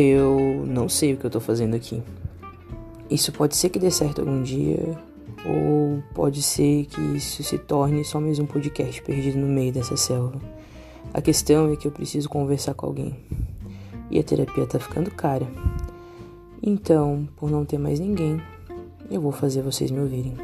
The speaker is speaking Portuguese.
Eu não sei o que eu tô fazendo aqui. Isso pode ser que dê certo algum dia, ou pode ser que isso se torne só mais um podcast perdido no meio dessa selva. A questão é que eu preciso conversar com alguém. E a terapia tá ficando cara. Então, por não ter mais ninguém, eu vou fazer vocês me ouvirem.